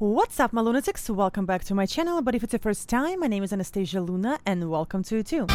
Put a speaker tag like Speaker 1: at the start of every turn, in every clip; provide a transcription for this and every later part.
Speaker 1: What's up, my lunatics? Welcome back to my channel. But if it's your first time, my name is Anastasia Luna, and welcome to it too.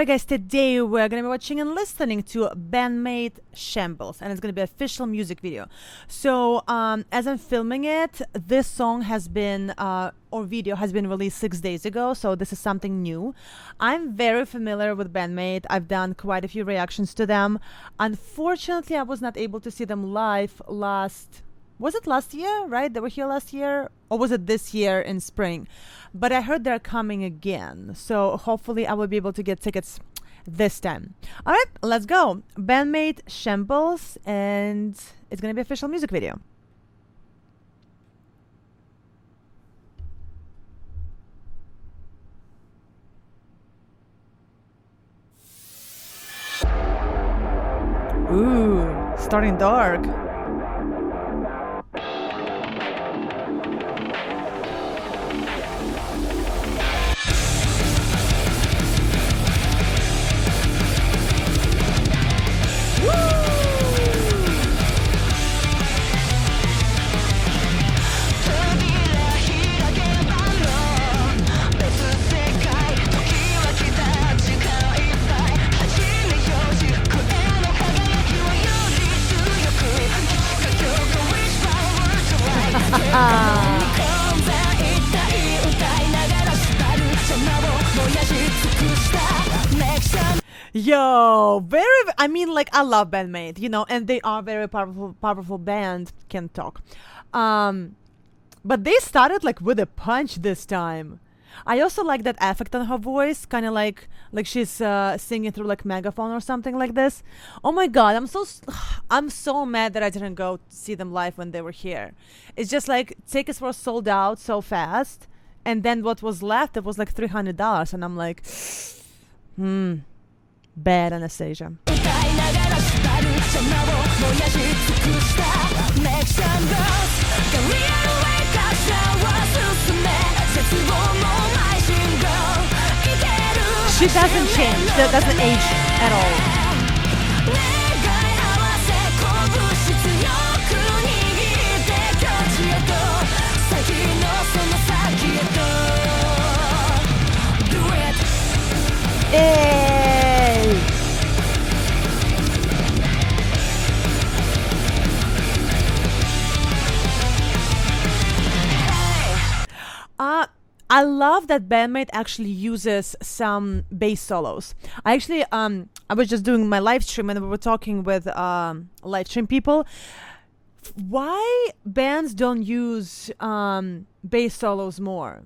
Speaker 1: Alright, guys, today we're gonna be watching and listening to BAND-MAID Shambles, and it's gonna be official music video. So, um, as I'm filming it, this song has been, uh, or video has been released six days ago, so this is something new. I'm very familiar with BAND-MAID. I've done quite a few reactions to them. Unfortunately, I was not able to see them live last was it last year, right? They were here last year, or was it this year in spring? But I heard they're coming again, so hopefully I will be able to get tickets this time. All right, let's go. BAND-MAID Shambles, and it's gonna be official music video. Ooh, starting dark. Yo, very. I mean, like I love BAND-MAID, you know, and they are very powerful, powerful band. Can talk, um, but they started like with a punch this time. I also like that effect on her voice, kind of like like she's uh, singing through like megaphone or something like this. Oh my god, I'm so I'm so mad that I didn't go see them live when they were here. It's just like tickets were sold out so fast, and then what was left it was like three hundred dollars, and I'm like, hmm, bad Anastasia. She doesn't change, that doesn't age at all. I love that BAND-MAID actually uses some bass solos. I actually um I was just doing my live stream and we were talking with um live stream people. Why bands don't use um bass solos more?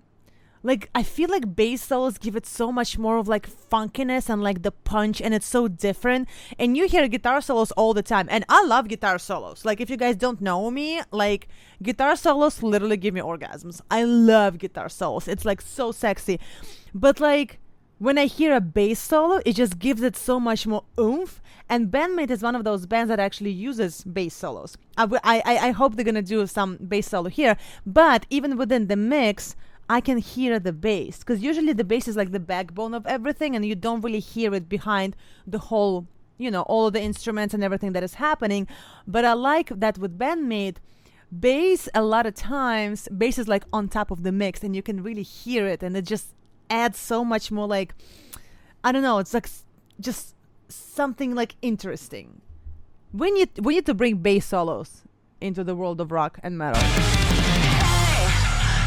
Speaker 1: Like I feel like bass solos give it so much more of like funkiness and like the punch and it's so different. And you hear guitar solos all the time. And I love guitar solos. Like if you guys don't know me, like guitar solos literally give me orgasms. I love guitar solos. It's like so sexy. But like when I hear a bass solo, it just gives it so much more oomph. And BAND-MAID is one of those bands that actually uses bass solos. I, w- I, I hope they're gonna do some bass solo here. But even within the mix, I can hear the bass because usually the bass is like the backbone of everything, and you don't really hear it behind the whole, you know, all of the instruments and everything that is happening. But I like that with BAND-MAID bass a lot of times bass is like on top of the mix and you can really hear it and it just adds so much more like i don't know it's like just something like interesting we need we need to bring bass solos into the world of rock and metal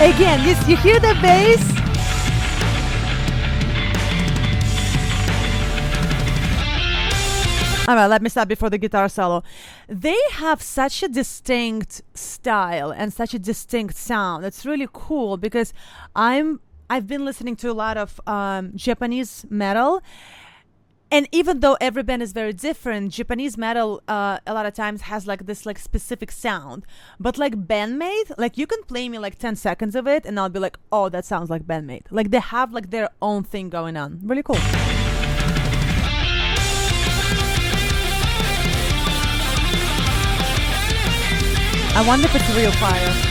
Speaker 1: Again, you, you hear the bass? All right, let me stop before the guitar solo. They have such a distinct style and such a distinct sound. It's really cool because I'm I've been listening to a lot of um, Japanese metal, and even though every band is very different, Japanese metal uh, a lot of times has like this like specific sound. But like BAND-MAID, like you can play me like ten seconds of it, and I'll be like, oh, that sounds like BAND-MAID. Like they have like their own thing going on. Really cool. I wonder if it's real fire.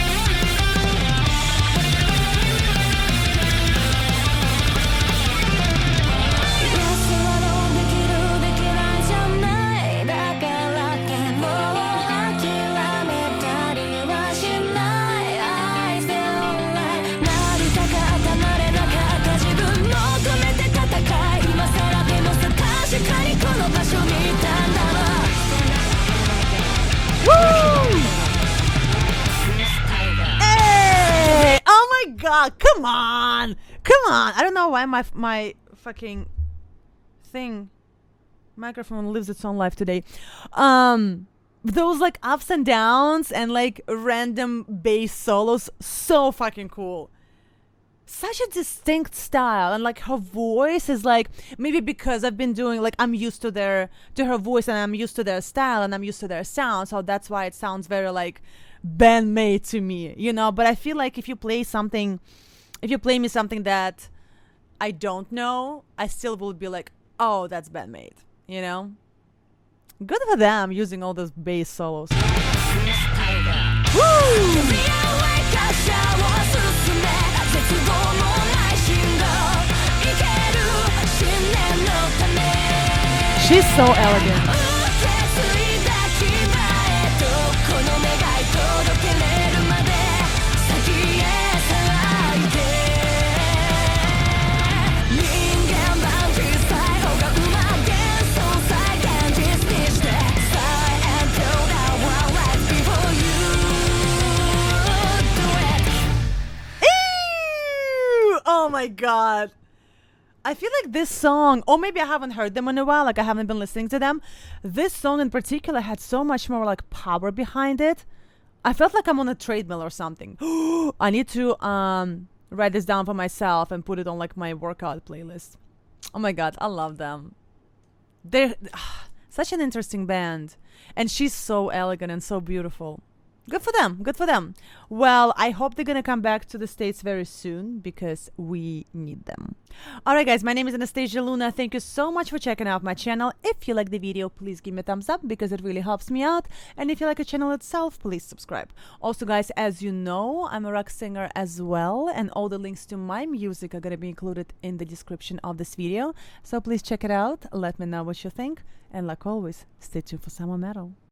Speaker 1: Come on! Come on! I don't know why my my fucking thing microphone lives its own life today. Um those like ups and downs and like random bass solos so fucking cool such a distinct style and like her voice is like maybe because i've been doing like i'm used to their to her voice and i'm used to their style and i'm used to their sound so that's why it sounds very like BAND-MAID to me you know? But i feel like if you play something if you play me something that i don't know i still will be like oh that's BAND-MAID you know? Good for them using all those bass solos. She's so elegant. My god. I feel like this song, or maybe I haven't heard them in a while, like I haven't been listening to them. This song in particular had so much more like power behind it. I felt like I'm on a treadmill or something. I need to um write this down for myself and put it on like my workout playlist. Oh my god, I love them. They're such an interesting band. And she's so elegant and so beautiful. Good for them. Good for them. Well, I hope they're going to come back to the States very soon because we need them. All right, guys, my name is Anastasia Luna. Thank you so much for checking out my channel. If you like the video, please give me a thumbs up because it really helps me out. And if you like the channel itself, please subscribe. Also, guys, as you know, I'm a rock singer as well, and all the links to my music are going to be included in the description of this video. So please check it out. Let me know what you think. And like always, stay tuned for summer metal.